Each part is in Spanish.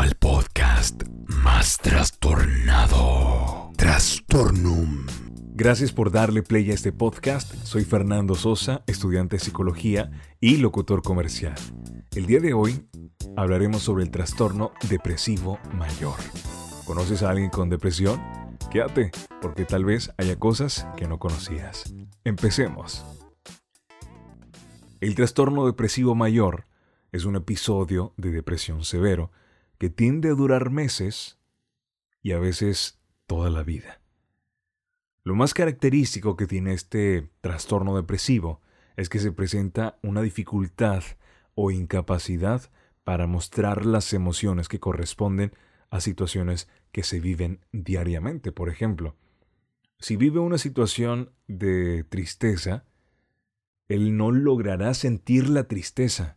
Al podcast más trastornado. Trastornum. Gracias por darle play a este podcast. Soy Fernando Sosa, estudiante de psicología y locutor comercial. El día de hoy hablaremos sobre el trastorno depresivo mayor. ¿Conoces a alguien con depresión? Quédate, porque tal vez haya cosas que no conocías. Empecemos. El trastorno depresivo mayor es un episodio de depresión severo que tiende a durar meses y a veces toda la vida. Lo más característico que tiene este trastorno depresivo es que se presenta una dificultad o incapacidad para mostrar las emociones que corresponden a situaciones que se viven diariamente. Por ejemplo, si vive una situación de tristeza, él no logrará sentir la tristeza.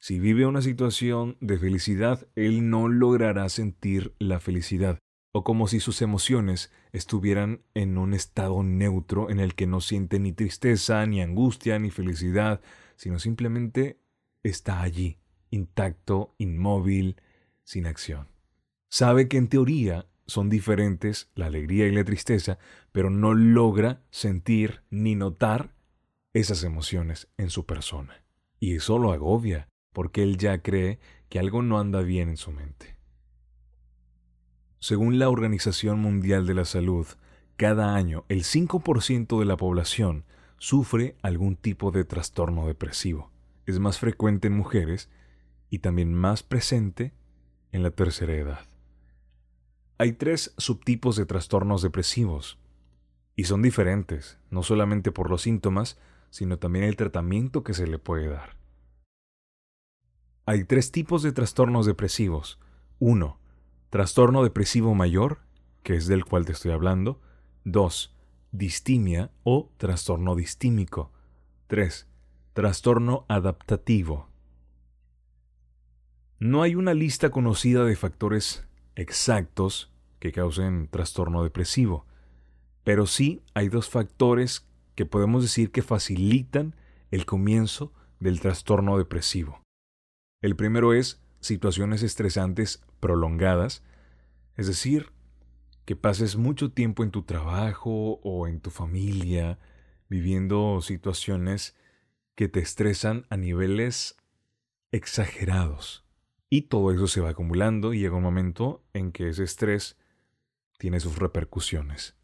Si vive una situación de felicidad, él no logrará sentir la felicidad, o como si sus emociones estuvieran en un estado neutro en el que no siente ni tristeza, ni angustia, ni felicidad, sino simplemente está allí, intacto, inmóvil, sin acción. Sabe que en teoría son diferentes la alegría y la tristeza, pero no logra sentir ni notar esas emociones en su persona. Y eso lo agobia, porque él ya cree que algo no anda bien en su mente. Según la Organización Mundial de la Salud, cada año el 5% de la población sufre algún tipo de trastorno depresivo. Es más frecuente en mujeres y también más presente en la tercera edad. Hay tres subtipos de trastornos depresivos, y son diferentes, no solamente por los síntomas, sino también el tratamiento que se le puede dar. Hay tres tipos de trastornos depresivos. Uno, trastorno depresivo mayor, que es del cual te estoy hablando. Dos, distimia o trastorno distímico. Tres, trastorno adaptativo. No hay una lista conocida de factores exactos que causen trastorno depresivo, pero sí hay dos factores que podemos decir que facilitan el comienzo del trastorno depresivo. El primero es situaciones estresantes prolongadas, es decir, que pases mucho tiempo en tu trabajo o en tu familia viviendo situaciones que te estresan a niveles exagerados. Y todo eso se va acumulando y llega un momento en que ese estrés tiene sus repercusiones.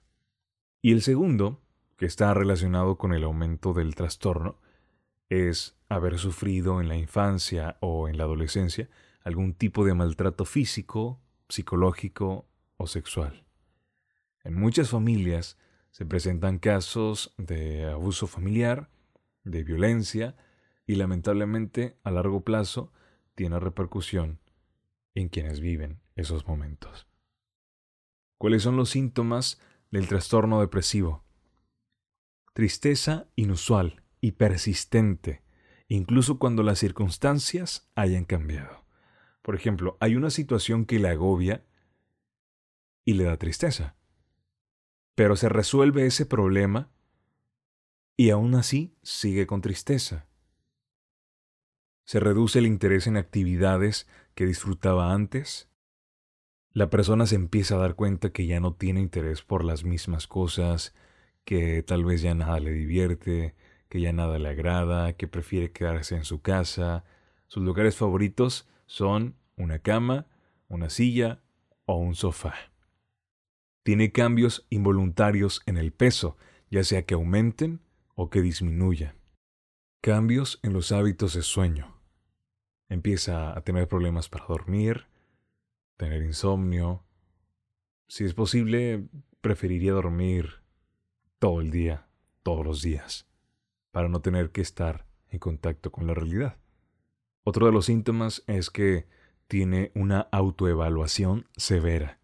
Y el segundo, que está relacionado con el aumento del trastorno, es haber sufrido en la infancia o en la adolescencia algún tipo de maltrato físico, psicológico o sexual. En muchas familias se presentan casos de abuso familiar, de violencia y lamentablemente a largo plazo tiene repercusión en quienes viven esos momentos. ¿Cuáles son los síntomas del trastorno depresivo? Tristeza inusual y persistente, incluso cuando las circunstancias hayan cambiado. Por ejemplo, hay una situación que le agobia y le da tristeza, pero se resuelve ese problema y aún así sigue con tristeza. Se reduce el interés en actividades que disfrutaba antes. La persona se empieza a dar cuenta que ya no tiene interés por las mismas cosas, que tal vez ya nada le divierte, que ya nada le agrada, que prefiere quedarse en su casa. Sus lugares favoritos son una cama, una silla o un sofá. Tiene cambios involuntarios en el peso, ya sea que aumenten o que disminuyan. Cambios en los hábitos de sueño. Empieza a tener problemas para dormir, tener insomnio. Si es posible, preferiría dormir todo el día, todos los días, para no tener que estar en contacto con la realidad. Otro de los síntomas es que tiene una autoevaluación severa,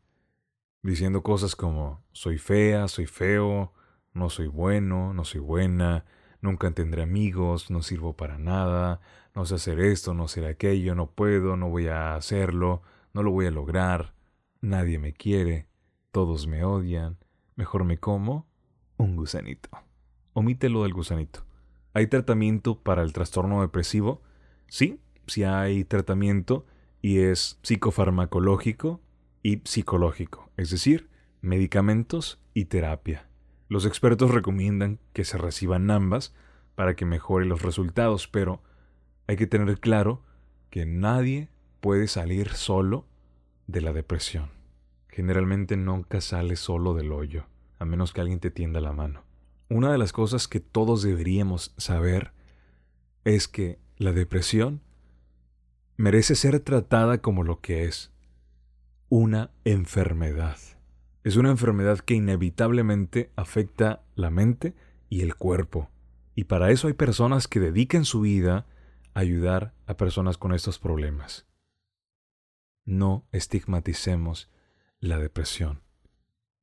diciendo cosas como soy fea, soy feo, no soy bueno, no soy buena, nunca tendré amigos, no sirvo para nada, no sé hacer esto, no sé aquello, no puedo, no voy a hacerlo, no lo voy a lograr, nadie me quiere, todos me odian, mejor me como un gusanito. Omítelo del gusanito. ¿Hay tratamiento para el trastorno depresivo? Sí, sí hay tratamiento y es psicofarmacológico y psicológico, es decir, medicamentos y terapia. Los expertos recomiendan que se reciban ambas para que mejore los resultados, pero hay que tener claro que nadie puede salir solo de la depresión. Generalmente nunca sale solo del hoyo, a menos que alguien te tienda la mano. Una de las cosas que todos deberíamos saber es que la depresión merece ser tratada como lo que es, una enfermedad. Es una enfermedad que inevitablemente afecta la mente y el cuerpo. Y para eso hay personas que dedican su vida a ayudar a personas con estos problemas. No estigmaticemos la depresión.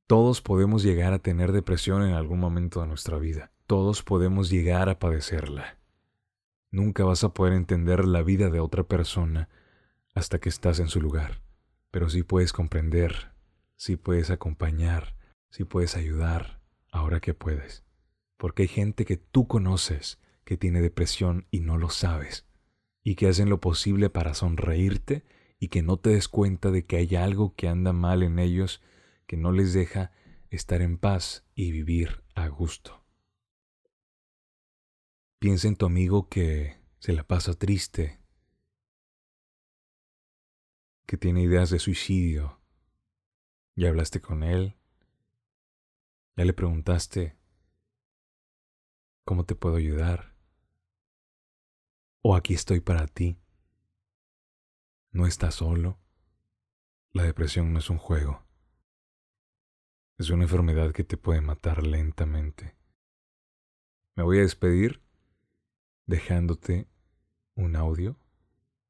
Todos podemos llegar a tener depresión en algún momento de nuestra vida. Todos podemos llegar a padecerla. Nunca vas a poder entender la vida de otra persona hasta que estás en su lugar. Pero sí puedes comprender, sí puedes acompañar, sí puedes ayudar, ahora que puedes. Porque hay gente que tú conoces que tiene depresión y no lo sabes, y que hacen lo posible para sonreírte y que no te des cuenta de que hay algo que anda mal en ellos que no les deja estar en paz y vivir a gusto. Piensa en tu amigo que se la pasa triste, que tiene ideas de suicidio. ¿Ya hablaste con él? ¿Ya le preguntaste cómo te puedo ayudar? ¿O aquí estoy para ti? No estás solo. La depresión no es un juego. Es una enfermedad que te puede matar lentamente. Me voy a despedir dejándote un audio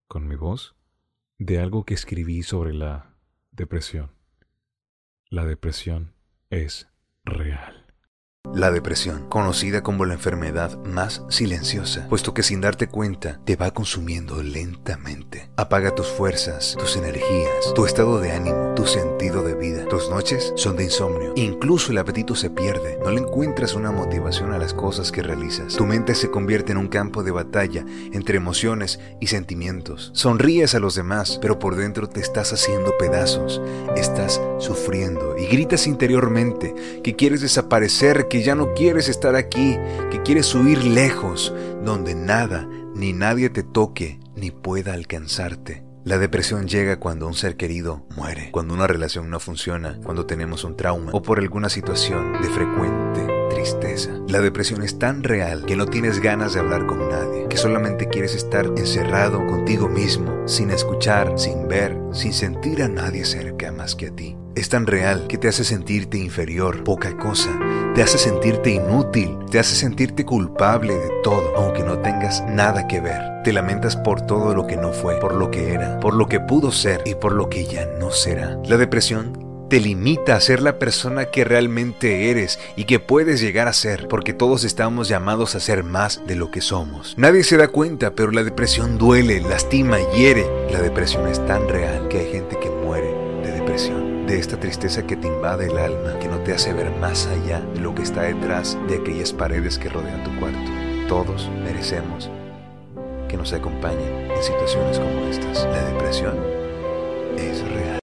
con mi voz de algo que escribí sobre la depresión. La depresión es real. La depresión, conocida como la enfermedad más silenciosa, puesto que sin darte cuenta te va consumiendo lentamente. Apaga tus fuerzas, tus energías, tu estado de ánimo, tu sentido de vida. Tus noches son de insomnio. Incluso el apetito se pierde. No le encuentras una motivación a las cosas que realizas. Tu mente se convierte en un campo de batalla entre emociones y sentimientos. Sonríes a los demás, pero por dentro te estás haciendo pedazos. Estás sufriendo y gritas interiormente que quieres desaparecer, que ya no quieres estar aquí, que quieres huir lejos, donde nada ni nadie te toque ni pueda alcanzarte. La depresión llega cuando un ser querido muere, cuando una relación no funciona, cuando tenemos un trauma o por alguna situación de frecuente tristeza. La depresión es tan real que no tienes ganas de hablar con nadie, que solamente quieres estar encerrado contigo mismo, sin escuchar, sin ver, sin sentir a nadie cerca más que a ti. Es tan real que te hace sentirte inferior, poca cosa, te hace sentirte inútil, te hace sentirte culpable de todo, aunque no tengas nada que ver. Te lamentas por todo lo que no fue, por lo que era, por lo que pudo ser y por lo que ya no será. La depresión te limita a ser la persona que realmente eres y que puedes llegar a ser, porque todos estamos llamados a ser más de lo que somos. Nadie se da cuenta, pero la depresión duele, lastima, hiere. La depresión es tan real que hay gente que muere de esta tristeza que te invade el alma, que no te hace ver más allá de lo que está detrás de aquellas paredes que rodean tu cuarto. Todos merecemos que nos acompañen en situaciones como estas. La depresión es real.